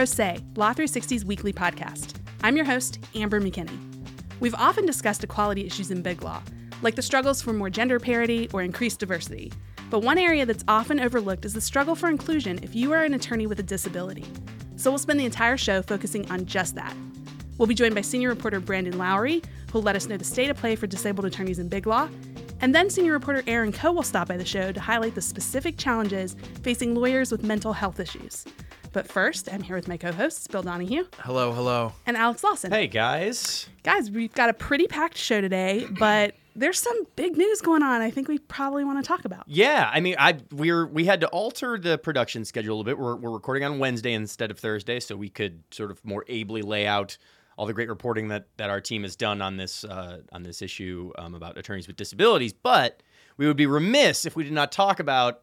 Pro Se, Law 360's weekly podcast. I'm your host, Amber McKinney. We've often discussed equality issues in big law, like the struggles for more gender parity or increased diversity. But one area that's often overlooked is the struggle for inclusion if you are an attorney with a disability. So we'll spend the entire show focusing on just that. We'll be joined by senior reporter Brandon Lowry, who'll let us know the state of play for disabled attorneys in big law. And then senior reporter Erin Coe will stop by the show to highlight the specific challenges facing lawyers with mental health issues. But first, I'm here with my co hosts, Bill Donahue Hello, hello. and Alex Lawson. Hey guys. Guys, we've got a pretty packed show today, but there's some big news going on I think we probably want to talk about. Yeah, I mean, I we're we had to alter the production schedule a little bit. We're we're recording on Wednesday instead of Thursday, so we could sort of more ably lay out all the great reporting that that our team has done on this uh, on this issue um, about attorneys with disabilities. But we would be remiss if we did not talk about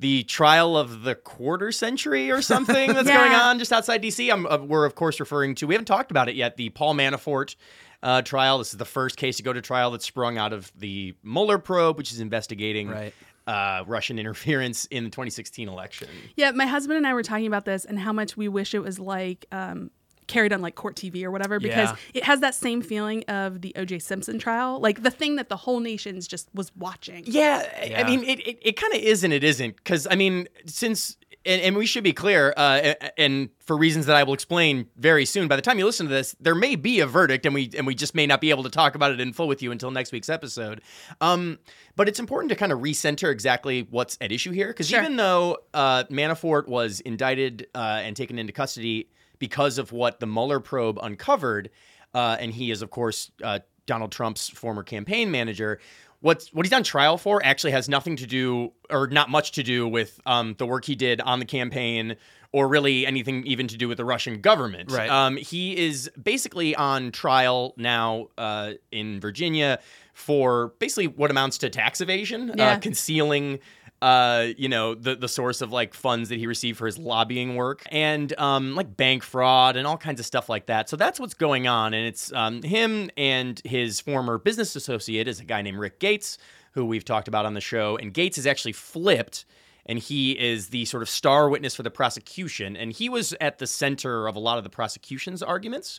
the trial of the quarter century or something that's Yeah. going on just outside DC. I'm, uh, we're of course referring to. We haven't talked about it yet. The Paul Manafort uh, trial. This is the first case to go to trial that sprung out of the Mueller probe, which is investigating Right. uh, Russian interference in the 2016 election. Yeah, my husband and I were talking about this and how much we wish it was like um, carried on like court TV or whatever because Yeah. it has that same feeling of the O.J. Simpson trial, like the thing that the whole nation's just was watching. Yeah, I- I mean, it, it, it kind of is and it isn't. Because, I mean, since, and, and we should be clear, uh, and for reasons that I will explain very soon, by the time you listen to this, there may be a verdict, and we and we just may not be able to talk about it in full with you until next week's episode. Um, but it's important to kind of recenter exactly what's at issue here. Because Sure. even though uh, Manafort was indicted uh, and taken into custody because of what the Mueller probe uncovered, uh, and he is, of course, uh, Donald Trump's former campaign manager. What's what he's on trial for actually has nothing to do, or not much to do, with um, the work he did on the campaign, or really anything even to do with the Russian government. Right. Um, he is basically on trial now uh, in Virginia for basically what amounts to tax evasion, Yeah. uh, concealing uh you know the the source of like funds that he received for his lobbying work and um like bank fraud and all kinds of stuff like that. So that's what's going on. And it's um him and his former business associate is a guy named Rick Gates who we've talked about on the show. And Gates is actually flipped and he is the sort of star witness for the prosecution. And he was at the center of a lot of the prosecution's arguments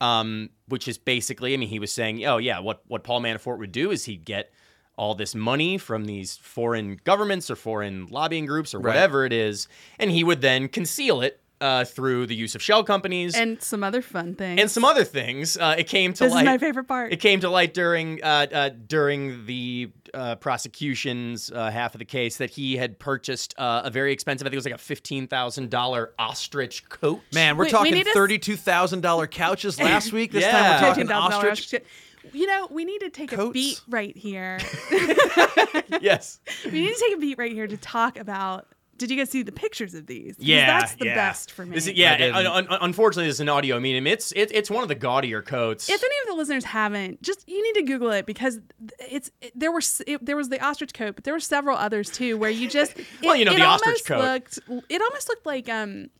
um, which is basically, I mean, he was saying, oh yeah, what what Paul Manafort would do is he'd get all this money from these foreign governments or foreign lobbying groups or Right. whatever it is, and he would then conceal it uh, through the use of shell companies and, And some other fun things. And some other things. Uh, it came to This light. is my favorite part. It came to light during uh, uh, during the uh, prosecution's uh, half of the case that he had purchased uh, a very expensive, I think it was like a fifteen thousand dollar ostrich coat. Man, we're Wait, talking need to s- thirty-two thousand dollar couches last week. This Yeah. time we're talking $15,000 ostrich. You know, we need to take a beat right here. yes. we need to take a beat right here to talk about. Did you guys see the pictures of these? Yeah, that's the yeah. best for me. This is, I yeah, un- un- unfortunately, this is an audio medium. It's it, it's one of the gaudier coats. If any of the listeners haven't, just you need to Google it because it's it, there were it, there was the ostrich coat, but there were several others too where you just Well, it- you know, it the ostrich almost coat. Looked, it almost looked like um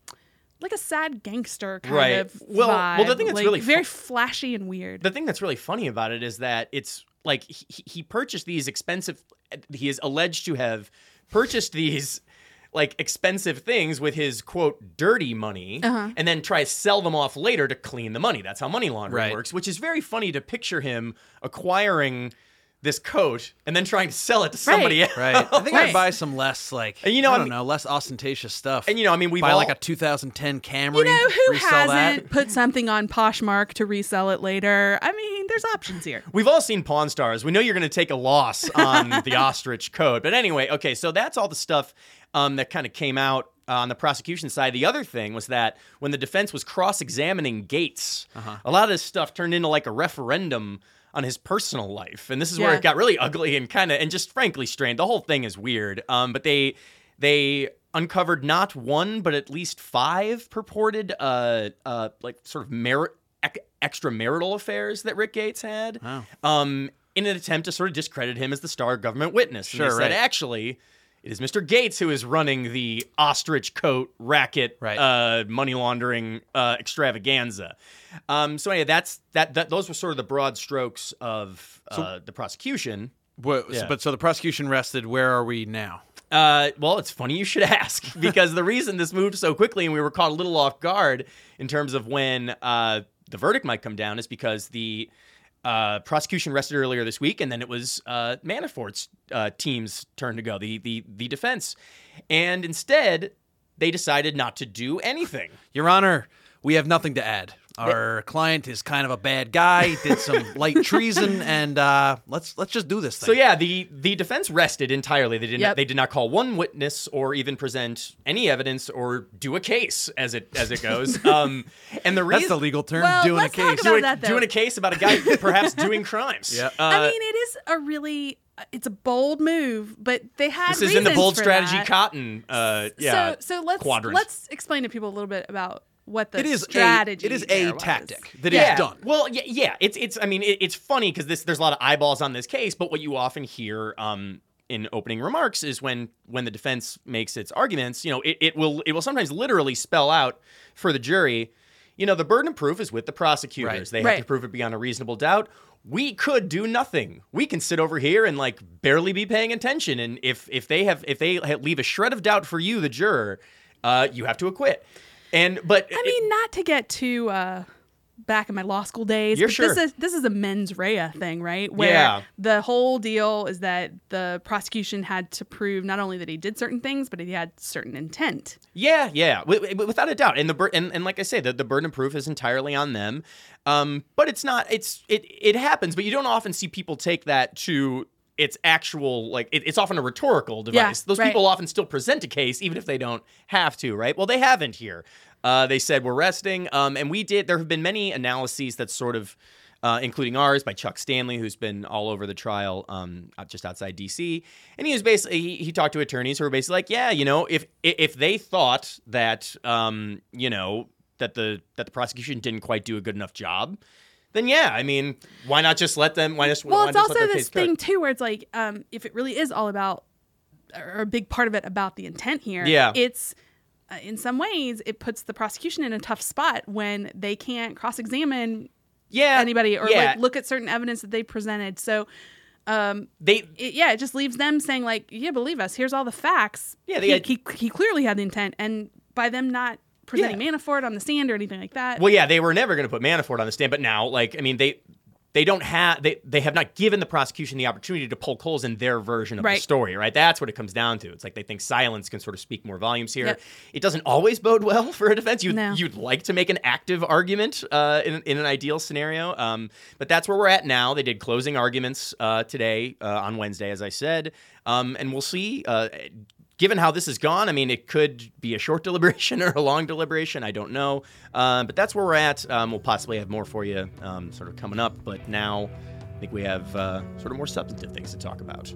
like a sad gangster kind Right. of Well- vibe. well, the thing that's like, really very flashy and weird. the thing that's really funny about it is that it's like he, he purchased these expensive. He is alleged to have purchased these like expensive things with his quote dirty money, Uh-huh. and then try to sell them off later to clean the money. That's how money laundering Right. works. Which is very funny to picture him acquiring this coat and then trying to sell it to somebody else. Right. I think Right. I'd buy some less like And you know, I I don't mean- know, less ostentatious stuff. And you know, I mean, we've buy all, like a 2010 Camry. you know who hasn't that. put something on Poshmark to resell it later? I mean, there's options here. We've all seen Pawn Stars. We know you're going to take a loss on the ostrich coat. But anyway, okay, so that's all the stuff um, that kind of came out uh, on the prosecution side. The other thing was that when the defense was cross examining Gates, a lot of this stuff turned into like a referendum on his personal life. And this is where Yeah. it got really ugly and kind of, and just frankly strained. The whole thing is weird. Um, but they, they, Uncovered not one, but at least five purported, uh, uh, like sort of merit, ec- extramarital affairs that Rick Gates had Wow. um, in an attempt to sort of discredit him as the star government witness. And Sure, they said, right. actually, it is Mr. Gates who is running the ostrich coat racket, Right. uh, money laundering uh, extravaganza. Um, so anyway, that's that, that. Those were sort of the broad strokes of uh, the prosecution. Yeah. But so the prosecution rested. Where are we now? Uh, well, it's funny you should ask because the reason this moved so quickly and we were caught a little off guard in terms of when uh, the verdict might come down is because the uh, prosecution rested earlier this week, and then it was uh, Manafort's uh, team's turn to go, the the the defense, and instead they decided not to do anything. Your Honor, we have nothing to add. Our client is kind of a bad guy, did some light treason, and uh, let's let's just do this thing. So yeah, the the defense rested entirely. They did not Yep. they did not call one witness or even present any evidence or do a case as it as it goes. Um, and the reason That's the legal term, Well, doing a let's talk case. about doing, that, doing a case about a guy perhaps doing crimes. Yeah. Uh, I mean, it is a really it's a bold move, but they had this is in the bold for strategy that. cotton. Uh, yeah. So so let's quadrant. let's explain to people a little bit about what the it is strategy a it is there a was. tactic that is yeah. done. Well, yeah, yeah. It's it's. I mean, it, it's funny because this there's a lot of eyeballs on this case, but what you often hear um, in opening remarks is when when the defense makes its arguments, you know, it, it will it will sometimes literally spell out for the jury, you know, the burden of proof is with the prosecutors. Right. They have to prove it beyond a reasonable doubt. We could do nothing. We can sit over here and like barely be paying attention. And if if they have if they leave a shred of doubt for you, the juror, uh, you have to acquit. And but I mean, not to get too uh, back in my law school days. You're but sure. This is this is a mens rea thing, right? Where Yeah. the whole deal is that the prosecution had to prove not only that he did certain things, but he had certain intent. Yeah, yeah, wi- wi- without a doubt. And the and, and like I say, the, the burden of proof is entirely on them. Um, but it's not. It's it it happens, but you don't often see people take that to its actual like. It, it's often a rhetorical device. Those right. people often still present a case, even if they don't have to. Right? Well, they haven't here. Uh, they said we're resting, um, and we did. There have been many analyses that sort of. Uh, including ours by Chuck Stanley, who's been all over the trial, um, just outside D.C. And he was basically he, he talked to attorneys who were basically like, yeah, you know, if if they thought that um, you know that the that the prosecution didn't quite do a good enough job, then yeah, I mean, why not just let them? Why just Well, why it's just also this thing too, where it's like, um, if it really is all about, or a big part of it about the intent here, Yeah. it's uh, in some ways it puts the prosecution in a tough spot when they can't cross-examine yeah, anybody or yeah, like look at certain evidence that they presented. So, um, they it, yeah, it just leaves them saying like, yeah, believe us. Here's all the facts. Yeah, they he, had- he, he clearly had the intent, and by them not presenting Manafort on the stand or anything like that. Well, yeah, they were never going to put Manafort on the stand, but now, like, I mean, they they don't have they they have not given the prosecution the opportunity to poke holes in their version of the story, right? That's what it comes down to. It's like they think silence can sort of speak more volumes here. Yep. It doesn't always bode well for a defense. You No. you'd like to make an active argument uh, in in an ideal scenario, um, but that's where we're at now. They did closing arguments uh, today uh, on Wednesday, as I said, um, and we'll see. Given how this has gone, I mean, it could be a short deliberation or a long deliberation. I don't know. Um, but that's where we're at. Um, we'll possibly have more for you um, sort of coming up. But now I think we have uh, sort of more substantive things to talk about.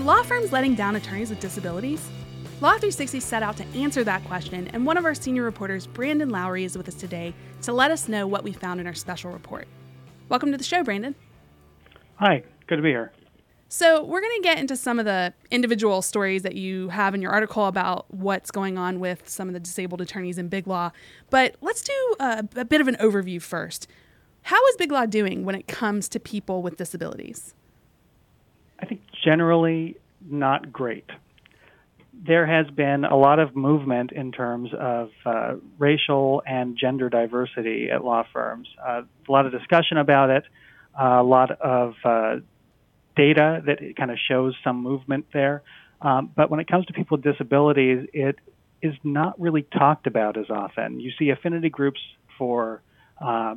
Are law firms letting down attorneys with disabilities? Law 360 set out to answer that question, and one of our senior reporters, Brandon Lowry, is with us today to let us know what we found in our special report. Welcome to the show, Brandon. Hi, good to be here. So, we're going to get into some of the individual stories that you have in your article about what's going on with some of the disabled attorneys in Big Law. But let's do a, a bit of an overview first. How is Big Law doing when it comes to people with disabilities? Generally not great. There has been a lot of movement in terms of uh, racial and gender diversity at law firms. Uh, a lot of discussion about it, a lot of uh, data that kind of shows some movement there. Um, but when it comes to people with disabilities, it is not really talked about as often. You see affinity groups for, uh,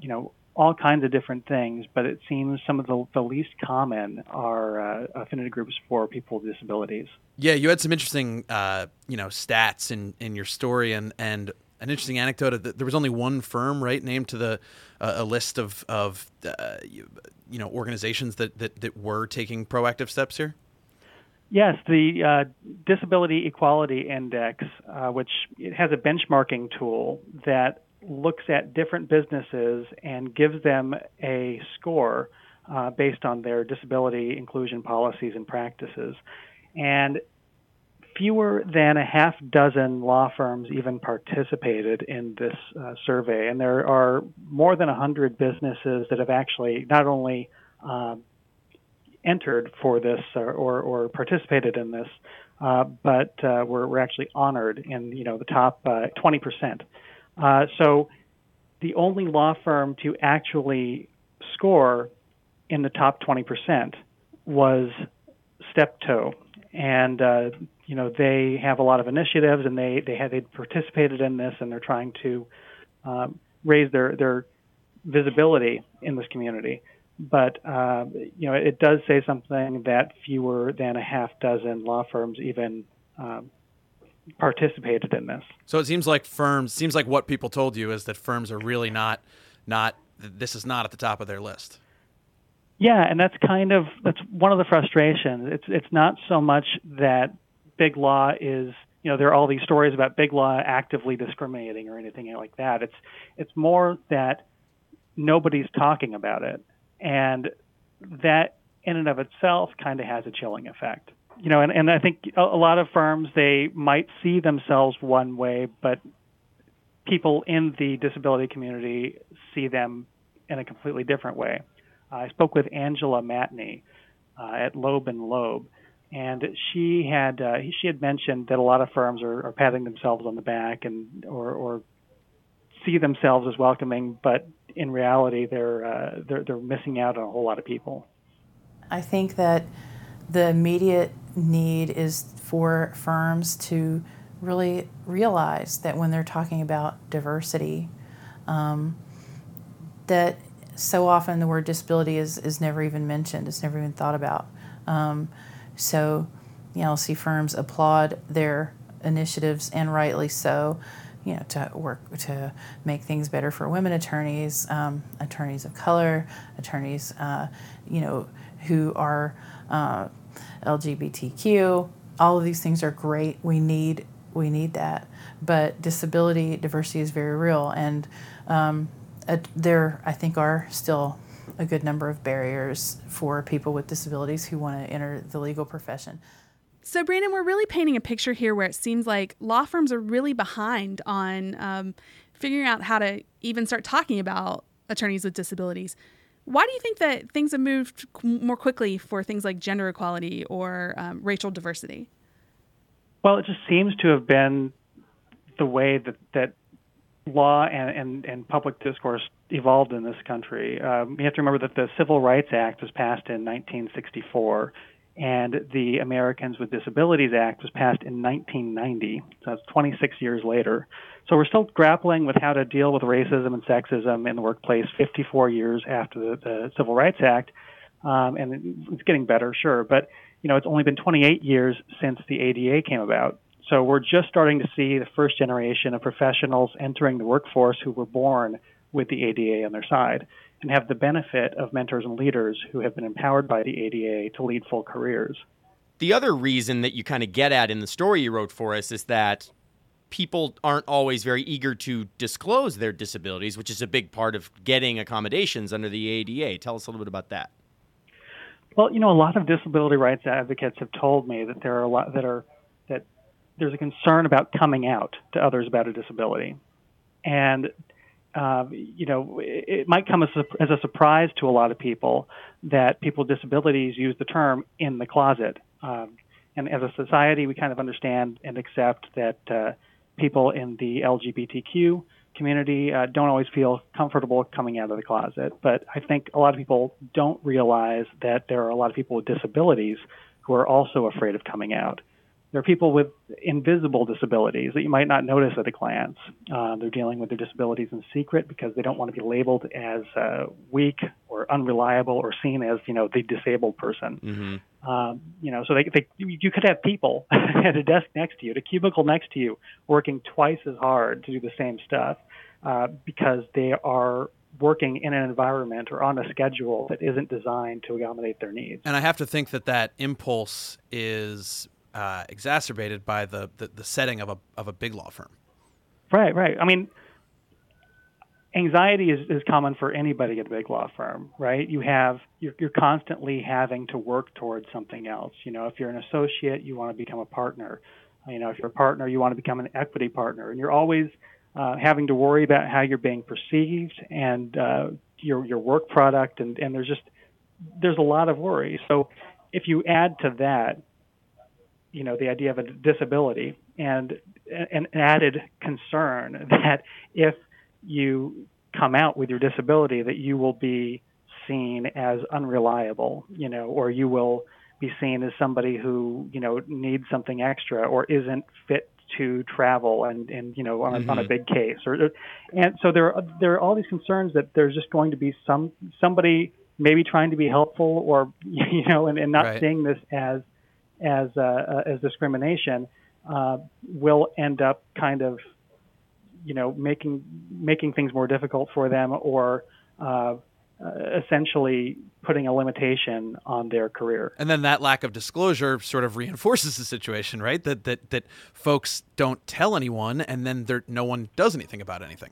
you know, all kinds of different things, but it seems some of the, the least common are uh, affinity groups for people with disabilities. Yeah, you had some interesting, uh, you know, stats in, in your story, and, and an interesting anecdote. That there was only one firm, right, named to the uh, a list of of uh, you, you know organizations that, that that were taking proactive steps here. Yes, the uh, Disability Equality Index, uh, which it has a benchmarking tool that looks at different businesses and gives them a score uh, based on their disability inclusion policies and practices. And fewer than a half dozen law firms even participated in this uh, survey. And there are more than 100 businesses that have actually not only uh, entered for this or, or, or, participated in this, uh, but uh, were, were actually honored in you know the top 20%. Uh, uh, so the only law firm to actually score in the top 20% was Steptoe, and uh, you know they have a lot of initiatives, and they they have they participated in this, and they're trying to um, raise their their visibility in this community. But uh, you know it does say something that fewer than a half dozen law firms even um, participated in this. So it seems like firms seems like what people told you is that firms are really not not this is not at the top of their list. Yeah, and that's kind of that's one of the frustrations. It's it's not so much that big law is you know there are all these stories about big law actively discriminating or anything like that. It's it's more that nobody's talking about it, and that in and of itself kind of has a chilling effect. You know, and, and I think a, lot of firms they might see themselves one way, but people in the disability community see them in a completely different way. I spoke with Angela Matney uh, at Loeb and Loeb, and she had uh, she had mentioned that a lot of firms are, are patting themselves on the back and or, or see themselves as welcoming, but in reality, they're, uh, they're they're missing out on a whole lot of people. I think that the immediate need is for firms to really realize that when they're talking about diversity, um, that so often the word disability is, is never even mentioned, it's never even thought about. Um, so, you know, I see firms applaud their initiatives, and rightly so, you know, to work to make things better for women attorneys, um, attorneys of color, attorneys, uh, you know, who are uh, LGBTQ. All of these things are great. We need we need that, but disability diversity is very real, and um, there, I think, are still a good number of barriers for people with disabilities who want to enter the legal profession. So, Brandon, we're really painting a picture here where it seems like law firms are really behind on um, figuring out how to even start talking about attorneys with disabilities. Why do you think that things have moved more quickly for things like gender equality or um, racial diversity? Well, it just seems to have been the way that, that law and, and, and public discourse evolved in this country. Um, you have to remember that the Civil Rights Act was passed in 1964, and the Americans with Disabilities Act was passed in 1990. So that's 26 years later. So we're still grappling with how to deal with racism and sexism in the workplace 54 years after the, the Civil Rights Act. Um, and it's getting better, sure, but you know it's only been 28 years since the ADA came about. So we're just starting to see the first generation of professionals entering the workforce who were born with the ADA on their side and have the benefit of mentors and leaders who have been empowered by the ADA to lead full careers. The other reason that you kind of get at in the story you wrote for us is that people aren't always very eager to disclose their disabilities, which is a big part of getting accommodations under the ADA. Tell us a little bit about that. Well, you know, a lot of disability rights advocates have told me that there are a lot that are that there's a concern about coming out to others about a disability. And, uh, you know, it, might come as a, as a surprise to a lot of people that people with disabilities use the term in the closet. Um, and as a society, we kind of understand and accept that uh, people in the LGBTQ community uh, don't always feel comfortable coming out of the closet. But I think a lot of people don't realize that there are a lot of people with disabilities who are also afraid of coming out. There are people with invisible disabilities that you might not notice at a glance. Uh, they're dealing with their disabilities in secret because they don't want to be labeled as uh, weak or unreliable or seen as you know the disabled person. Mm-hmm. Um, you know, so they, they you could have people at a desk next to you, at a cubicle next to you, working twice as hard to do the same stuff uh, because they are working in an environment or on a schedule that isn't designed to accommodate their needs. And I have to think that that impulse is uh, exacerbated by the, the, the setting of a of a big law firm. Right, right. I mean, anxiety is, is common for anybody at a big law firm, right? You have you're, you're constantly having to work towards something else. You know, if you're an associate, you want to become a partner. You know, if you're a partner, you want to become an equity partner, and you're always uh, having to worry about how you're being perceived and uh, your your work product, and and there's just there's a lot of worry. So if you add to that, you know, the idea of a disability and an added concern that if you come out with your disability that you will be seen as unreliable, you know, or you will be seen as somebody who, you know, needs something extra or isn't fit to travel and, and you know on a, mm-hmm. on a mm-hmm. big case or and so there are there are all these concerns that there's just going to be some somebody maybe trying to be helpful or you know and, and not right. seeing this as as uh, uh, as discrimination uh, will end up kind of you know making making things more difficult for them or uh, uh, essentially putting a limitation on their career. And then that lack of disclosure sort of reinforces the situation, right? That that that folks don't tell anyone, and then there no one does anything about anything.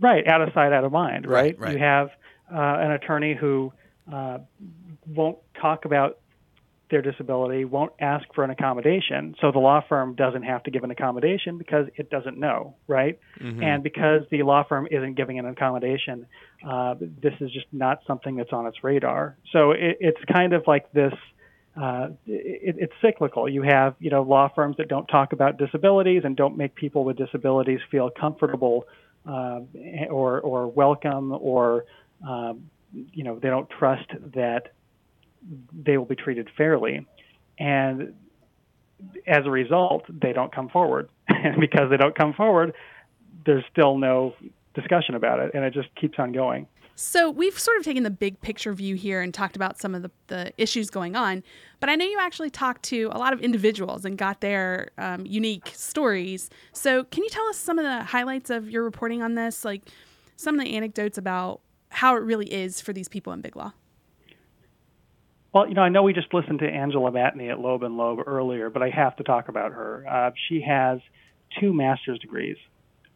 Right, out of sight, out of mind. Right. right, right. You have uh, an attorney who uh, won't talk about their disability won't ask for an accommodation. So the law firm doesn't have to give an accommodation because it doesn't know, right? Mm-hmm. And because the law firm isn't giving an accommodation, uh, this is just not something that's on its radar. So it, it's kind of like this. Uh, it, it's cyclical. You have, you know, law firms that don't talk about disabilities and don't make people with disabilities feel comfortable uh, or or welcome or um, you know they don't trust that they will be treated fairly. And as a result, they don't come forward. and because they don't come forward, there's still no discussion about it. And it just keeps on going. So we've sort of taken the big picture view here and talked about some of the, the issues going on. But I know you actually talked to a lot of individuals and got their um, unique stories. So can you tell us some of the highlights of your reporting on this? Like some of the anecdotes about how it really is for these people in Big Law? Well, you know, I know we just listened to Angela Matney at Loeb and Loeb earlier, but I have to talk about her. Uh, she has two master's degrees,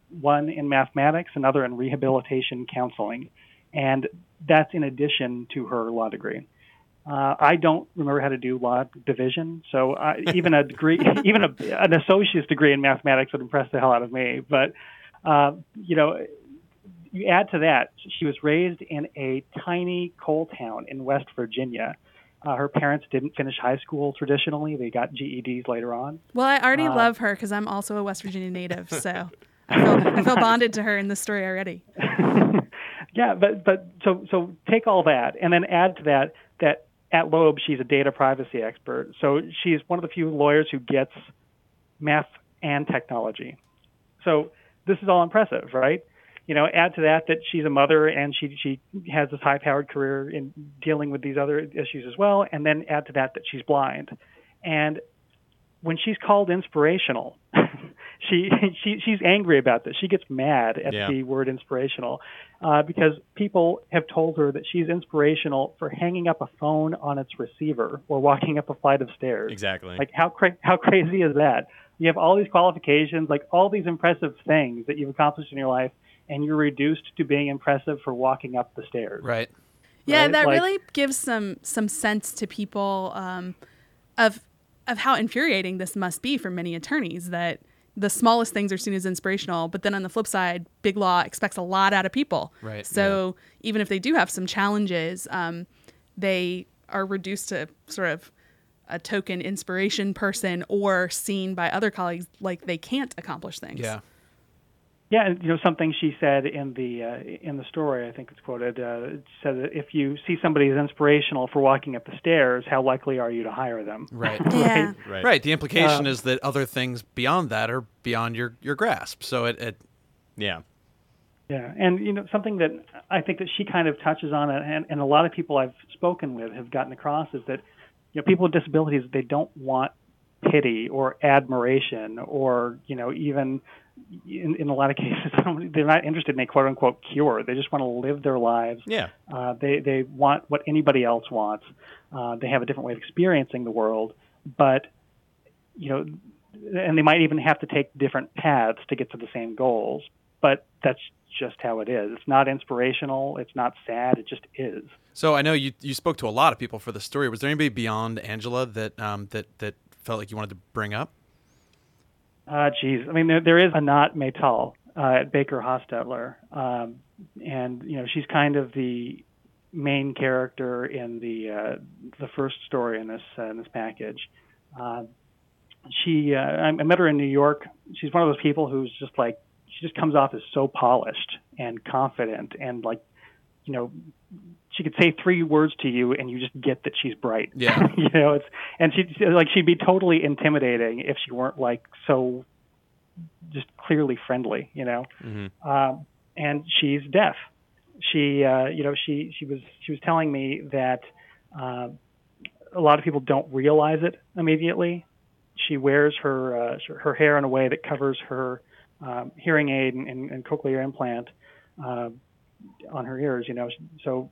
one in mathematics, another in rehabilitation counseling, and that's in addition to her law degree. Uh, I don't remember how to do law division, so uh, even a degree, even a, an associate's degree in mathematics would impress the hell out of me. But uh, you know, you add to that, she was raised in a tiny coal town in West Virginia uh, her parents didn't finish high school traditionally; they got GEDs later on. Well, I already uh, love her because I'm also a West Virginia native, so I feel, I feel bonded to her in this story already. yeah, but but so so take all that and then add to that that at Loeb she's a data privacy expert, so she's one of the few lawyers who gets math and technology. So this is all impressive, right? You know, add to that that she's a mother and she she has this high-powered career in dealing with these other issues as well, and then add to that that she's blind, and when she's called inspirational, she she she's angry about this. She gets mad at yeah. the word inspirational uh, because people have told her that she's inspirational for hanging up a phone on its receiver or walking up a flight of stairs. Exactly. Like how cra- how crazy is that? You have all these qualifications, like all these impressive things that you've accomplished in your life, and you're reduced to being impressive for walking up the stairs. Right. Yeah, right? that like, really gives some some sense to people um, of of how infuriating this must be for many attorneys that the smallest things are seen as inspirational, but then on the flip side, big law expects a lot out of people. Right. So yeah. even if they do have some challenges, um, they are reduced to sort of a token inspiration person or seen by other colleagues like they can't accomplish things. Yeah. Yeah, and you know something she said in the uh, in the story, I think it's quoted, uh, said that if you see somebody as inspirational for walking up the stairs, how likely are you to hire them? Right. yeah. right. Right. The implication uh, is that other things beyond that are beyond your your grasp. So it, it yeah. Yeah, and you know something that I think that she kind of touches on, and, and a lot of people I've spoken with have gotten across is that you know people with disabilities they don't want pity or admiration or you know even in, in a lot of cases, they're not interested in a quote unquote cure. They just want to live their lives. Yeah. Uh, they they want what anybody else wants. Uh, they have a different way of experiencing the world, but you know, and they might even have to take different paths to get to the same goals. but that's just how it is. It's not inspirational. It's not sad. It just is. So I know you you spoke to a lot of people for the story. Was there anybody beyond Angela that um, that that felt like you wanted to bring up? Uh, geez, I mean, there, there is Anat Maytal uh, at Baker Hostetler, um, and you know she's kind of the main character in the uh, the first story in this uh, in this package. Uh, she, uh, I met her in New York. She's one of those people who's just like she just comes off as so polished and confident and like, you know, she could say three words to you and you just get that she's bright. Yeah. you know, it's and she like she'd be totally intimidating if she weren't like so just clearly friendly. You know, Mm-hmm. um, and she's deaf. She, uh, you know, she she was she was telling me that uh, a lot of people don't realize it immediately. She wears her uh, her hair in a way that covers her um, hearing aid and, and, and cochlear implant uh, on her ears. You know, so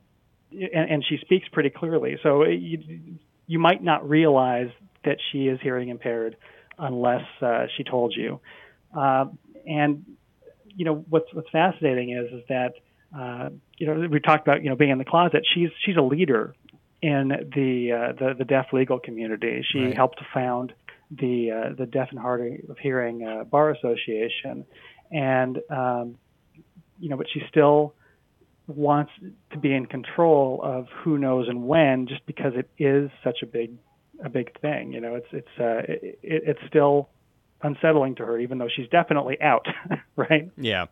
and, and she speaks pretty clearly. So you you might not realize that she is hearing impaired unless uh, she told you. Uh, and you know what's what's fascinating is is that uh, you know we talked about you know being in the closet. She's she's a leader in the uh, the, the deaf legal community. She Right. helped to found the uh, the Deaf and Hard of Hearing uh, Bar Association, and um, you know, but she still wants to be in control of who knows and when, just because it is such a big a big thing. You know, it's it's uh, it, it's still unsettling to her, even though she's definitely out, right? Yeah.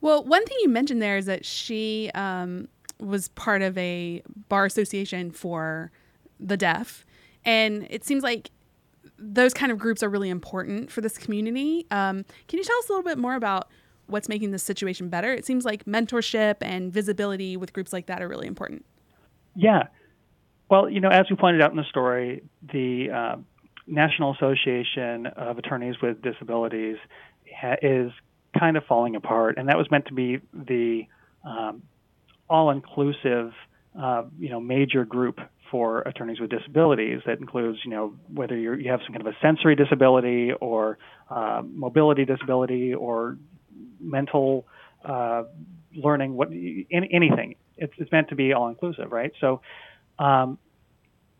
Well, one thing you mentioned there is that she um, was part of a bar association for the deaf, and it seems like those kind of groups are really important for this community. Um, can you tell us a little bit more about what's making this situation better? It seems like mentorship and visibility with groups like that are really important. Yeah. Well, you know, as we pointed out in the story, the uh, National Association of Attorneys with Disabilities ha- is kind of falling apart, and that was meant to be the um, all-inclusive, uh, you know, major group for attorneys with disabilities. That includes, you know, whether you have some kind of a sensory disability or uh, mobility disability or mental uh, learning, what any, anything. It's, it's meant to be all-inclusive, right? So. Um,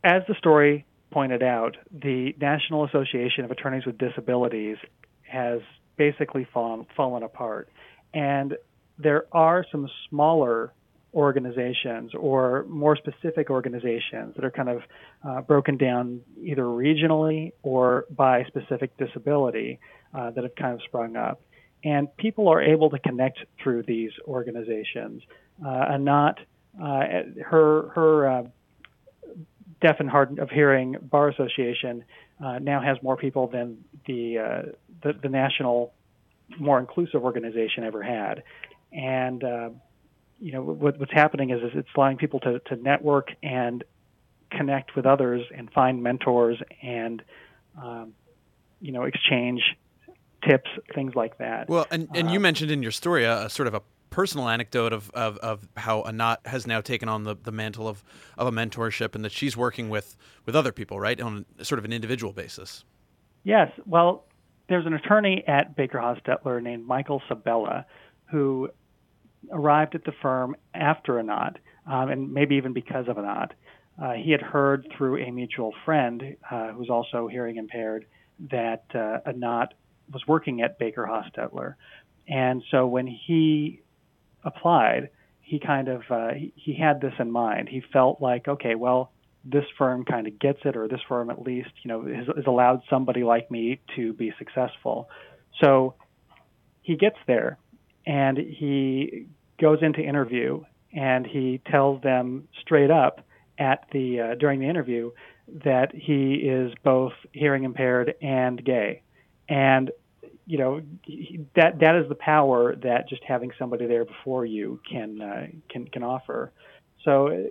as the story pointed out, the National Association of Attorneys with Disabilities has basically fallen, fallen apart. And there are some smaller organizations or more specific organizations that are kind of uh, broken down either regionally or by specific disability uh, that have kind of sprung up. And people are able to connect through these organizations uh, and not uh, her her uh, deaf and hard of hearing bar association uh, now has more people than the, the the national more inclusive organization ever had. And you know what, what's happening is, is it's allowing people to, to network and connect with others and find mentors and um, you know exchange tips things like that Well, and, and you Uh, mentioned in your story a, a sort of a personal anecdote of, of, of how Anat has now taken on the, the mantle of, of a mentorship and that she's working with, with other people, right, on sort of an individual basis. Yes. Well, there's an attorney at Baker Hostetler named Michael Sabella who arrived at the firm after Anat, um, and maybe even because of Anat. Uh, he had heard through a mutual friend uh, who's also hearing impaired that uh, Anat was working at Baker Hostetler. And so when he applied, he kind of uh, he, had this in mind. He felt like, okay, well, this firm kind of gets it, or this firm at least, you know, has, has allowed somebody like me to be successful. So he gets there, and he goes into interview, and he tells them straight up at the uh, during the interview that he is both hearing impaired and gay, and you know that that is the power that just having somebody there before you can uh, can can offer. So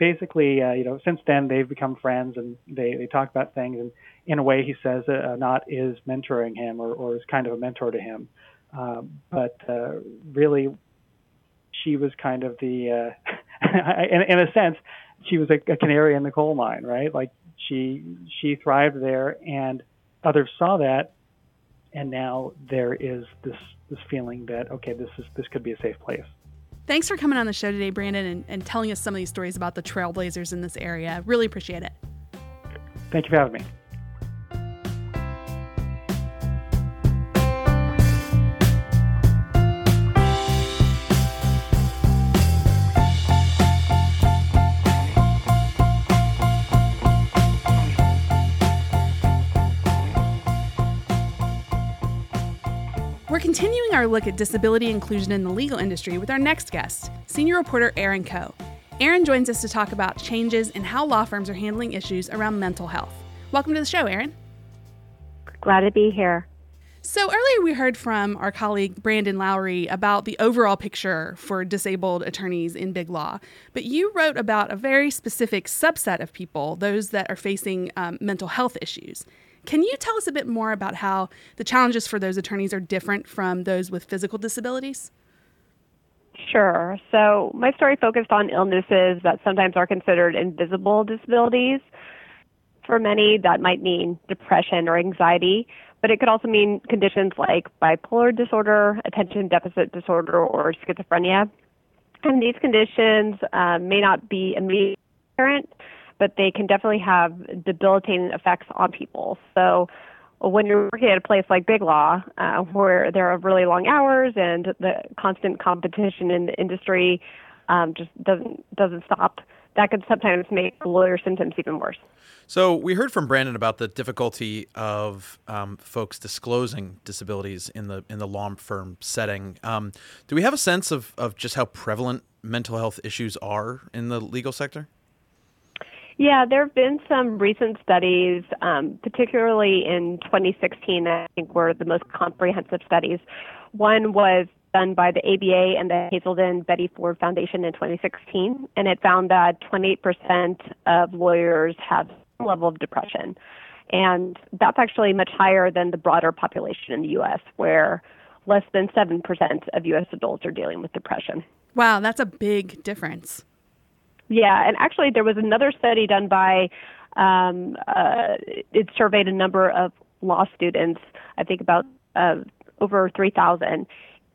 basically, uh, you know, since then they've become friends and they, they talk about things. And in a way, he says uh, Anat is mentoring him or, or is kind of a mentor to him. Um, but uh, really, she was kind of the, uh, in, in a sense, she was a, a canary in the coal mine, right? Like she she thrived there, and others saw that and now there is this this feeling that okay, this is this could be a safe place. Thanks for coming on the show today, Brandon, and, and telling us some of these stories about the trailblazers in this area. Really appreciate it. Thank you for having me. Continuing our look at disability inclusion in the legal industry with our next guest, senior reporter Erin Coe. Erin joins us to talk about changes in how law firms are handling issues around mental health. Welcome to the show, Erin. Glad to be here. So, earlier we heard from our colleague Brandon Lowry about the overall picture for disabled attorneys in big law, but you wrote about a very specific subset of people, those that are facing um, mental health issues. Can you tell us a bit more about how the challenges for those attorneys are different from those with physical disabilities? Sure. So, my story focused on illnesses that sometimes are considered invisible disabilities. For many, that might mean depression or anxiety, but it could also mean conditions like bipolar disorder, attention deficit disorder, or schizophrenia. And these conditions uh, may not be immediately apparent, but they can definitely have debilitating effects on people. So when you're working at a place like Big Law, uh, where there are really long hours and the constant competition in the industry um, just doesn't doesn't stop, that could sometimes make lawyer symptoms even worse. So we heard from Brandon about the difficulty of um, folks disclosing disabilities in the in the law firm setting. Um, do we have a sense of, of just how prevalent mental health issues are in the legal sector? Yeah, there have been some recent studies, um, particularly in 2016, I think were the most comprehensive studies. One was done by the ABA and the Hazelden Betty Ford Foundation in 2016, and it found that 28% of lawyers have some level of depression. And that's actually much higher than the broader population in the U.S., where less than 7% of U.S. adults are dealing with depression. Wow, that's a big difference. Yeah, and actually, there was another study done by, um, uh, it surveyed a number of law students, I think about uh, over 3,000,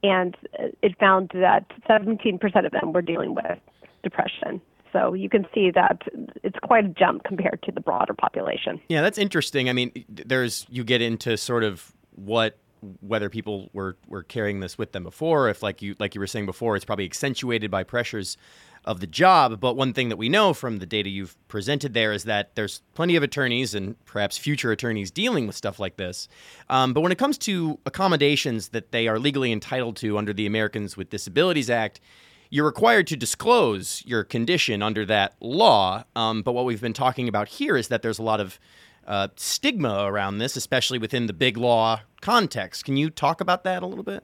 and it found that 17% of them were dealing with depression. So you can see that it's quite a jump compared to the broader population. Yeah, that's interesting. I mean, there's you get into sort of what whether people were were carrying this with them before if like you like you were saying before it's probably accentuated by pressures of the job. But one thing that we know from the data you've presented there is that there's plenty of attorneys and perhaps future attorneys dealing with stuff like this. Um, but when it comes to accommodations that they are legally entitled to under the Americans with Disabilities Act, you're required to disclose your condition under that law. Um, but what we've been talking about here is that there's a lot of uh, stigma around this, especially within the big law context. Can you talk about that a little bit?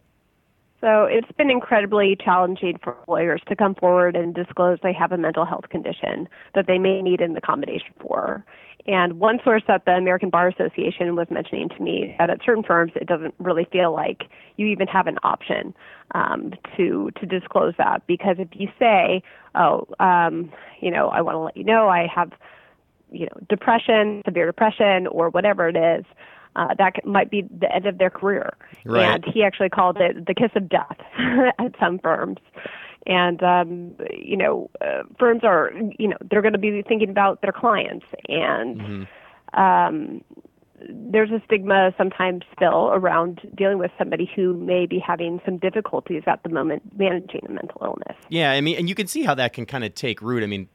So it's been incredibly challenging for lawyers to come forward and disclose they have a mental health condition that they may need an accommodation for. And one source that the American Bar Association was mentioning to me that at certain firms it doesn't really feel like you even have an option um, to to disclose that because if you say, oh, um, you know, I want to let you know I have, you know, depression, severe depression, or whatever it is, uh, that might be the end of their career. Right. And he actually called it the kiss of death at some firms. And um, you know, uh, firms are you know they're going to be thinking about their clients, and mm-hmm. um, there's a stigma sometimes still around dealing with somebody who may be having some difficulties at the moment managing a mental illness. Yeah, I mean, and you can see how that can kind of take root. I mean,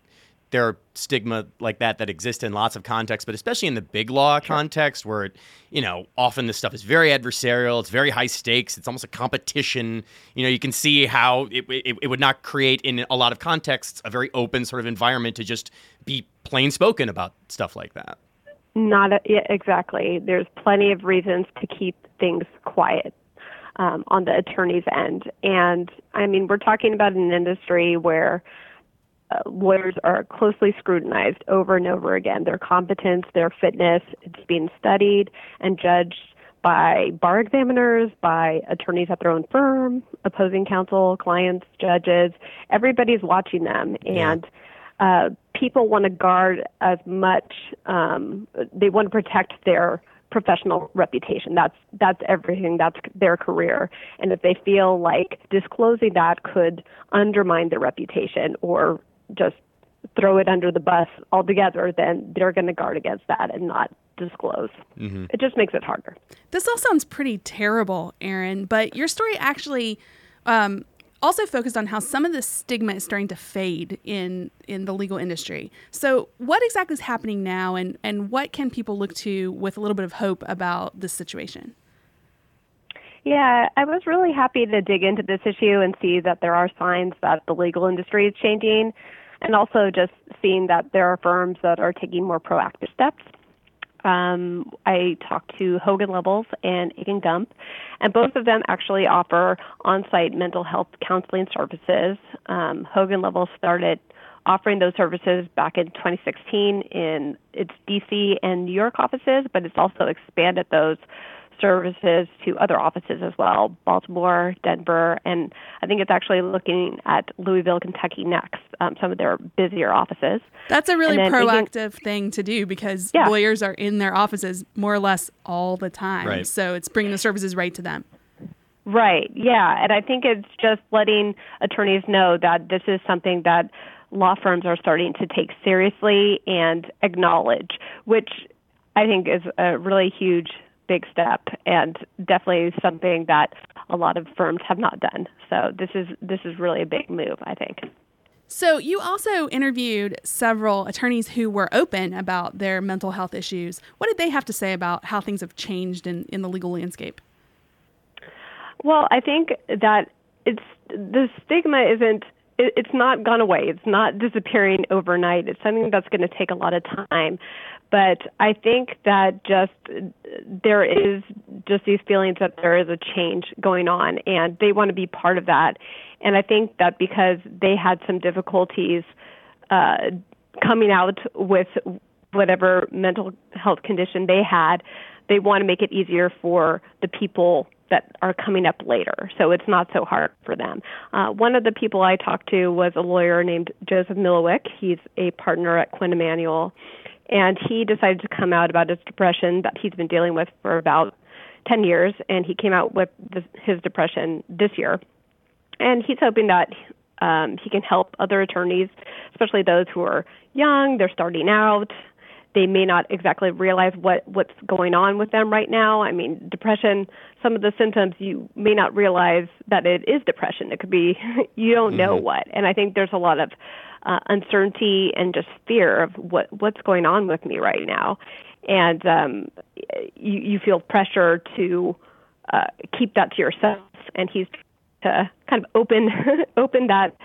there are stigma like that that exist in lots of contexts, but especially in the big law sure. context where, it, you know, often this stuff is very adversarial. It's very high stakes. It's almost a competition. You know, you can see how it, it, it would not create in a lot of contexts a very open sort of environment to just be plain spoken about stuff like that. Not a, yeah, exactly. There's plenty of reasons to keep things quiet um, on the attorney's end. And I mean, we're talking about an industry where uh, lawyers are closely scrutinized over and over again. Their competence, their fitness, it's being studied and judged by bar examiners, by attorneys at their own firm, opposing counsel, clients, judges. Everybody's watching them, and uh, people want to guard as much. Um, they want to protect their professional reputation. That's that's everything. That's their career. And if they feel like disclosing that could undermine their reputation or just throw it under the bus altogether, then they're going to guard against that and not disclose. Mm-hmm. It just makes it harder. This all sounds pretty terrible, Erin, but your story actually um, also focused on how some of the stigma is starting to fade in in the legal industry. So, what exactly is happening now, and and what can people look to with a little bit of hope about this situation? Yeah, I was really happy to dig into this issue and see that there are signs that the legal industry is changing, and also just seeing that there are firms that are taking more proactive steps um, I talked to Hogan Lovells and Akin Gump, and both of them actually offer on-site mental health counseling services. Um, Hogan Lovells started offering those services back in 2016 in its DC and New York offices, but it's also expanded those services to other offices as well Baltimore, Denver, and I think it's actually looking at Louisville, Kentucky next, um, some of their busier offices. That's a really proactive thing to do because yeah. lawyers are in their offices more or less all the time. Right. So it's bringing the services right to them. Right, yeah. And I think it's just letting attorneys know that this is something that law firms are starting to take seriously and acknowledge, which I think is a really huge big step and definitely something that a lot of firms have not done. So this is this is really a big move, I think. So you also interviewed several attorneys who were open about their mental health issues. What did they have to say about how things have changed in, in the legal landscape? Well, I think that it's the stigma isn't it's not gone away. It's not disappearing overnight. It's something that's going to take a lot of time. But I think that just there is just these feelings that there is a change going on, and they want to be part of that. And I think that because they had some difficulties uh, coming out with whatever mental health condition they had, they want to make it easier for the people that are coming up later, so it's not so hard for them. Uh, one of the people I talked to was a lawyer named Joseph Milowic. He's a partner at Quinn Emanuel, and he decided to come out about his depression that he's been dealing with for about 10 years, and he came out with this, his depression this year. And he's hoping that um, he can help other attorneys, especially those who are young, they're starting out, they may not exactly realize what what's going on with them right now. I mean, depression. Some of the symptoms you may not realize that it is depression. It could be you don't mm-hmm. know what. And I think there's a lot of uh, uncertainty and just fear of what what's going on with me right now, and um, you you feel pressure to uh, keep that to yourself. And he's to kind of open open that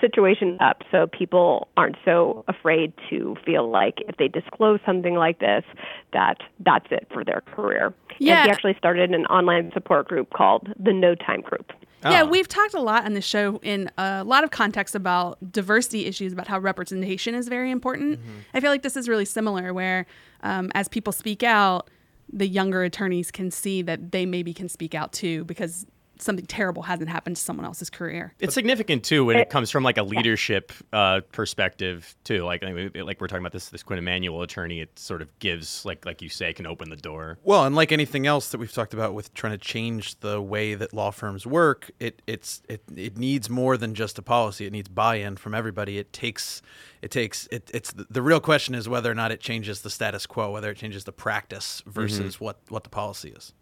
situation up so people aren't so afraid to feel like if they disclose something like this that that's it for their career. Yeah. And he actually started an online support group called the No Time Group. Oh. Yeah, we've talked a lot on the show in a lot of context about diversity issues, about how representation is very important. Mm-hmm. I feel like this is really similar, where um, as people speak out, the younger attorneys can see that they maybe can speak out too because something terrible hasn't happened to someone else's career. It's significant too when it comes from like a leadership uh, perspective too. Like like we're talking about this this Quinn Emanuel attorney, it sort of gives like like you say can open the door. Well, and like anything else that we've talked about with trying to change the way that law firms work, it it's it it needs more than just a policy. It needs buy-in from everybody. It takes it takes it, it's the, the real question is whether or not it changes the status quo, whether it changes the practice versus mm-hmm. what what the policy is.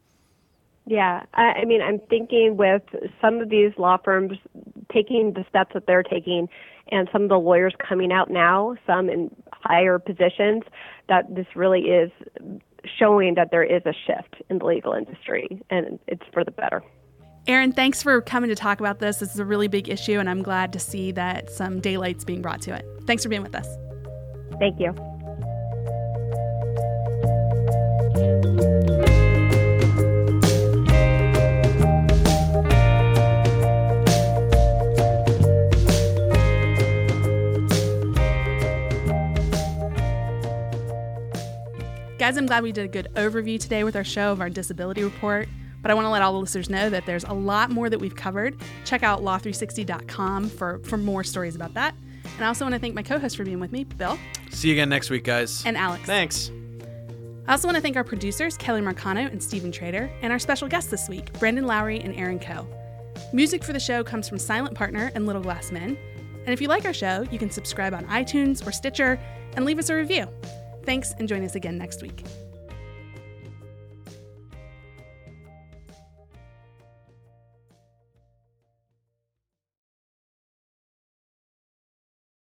Yeah, I, I mean, I'm thinking with some of these law firms taking the steps that they're taking, and some of the lawyers coming out now, some in higher positions, that this really is showing that there is a shift in the legal industry, and it's for the better. Erin, thanks for coming to talk about this. This is a really big issue, and I'm glad to see that some daylight's being brought to it. Thanks for being with us. Thank you. Guys, I'm glad we did a good overview today with our show of our disability report. But I want to let all the listeners know that there's a lot more that we've covered. Check out law360.com for, for more stories about that. And I also want to thank my co host for being with me, Bill. See you again next week, guys. And Alex. Thanks. I also want to thank our producers, Kelly Marcano and Stephen Trader, and our special guests this week, Brendan Lowry and Erin Coe. Music for the show comes from Silent Partner and Little Glass Men. And if you like our show, you can subscribe on iTunes or Stitcher and leave us a review. Thanks, and join us again next week.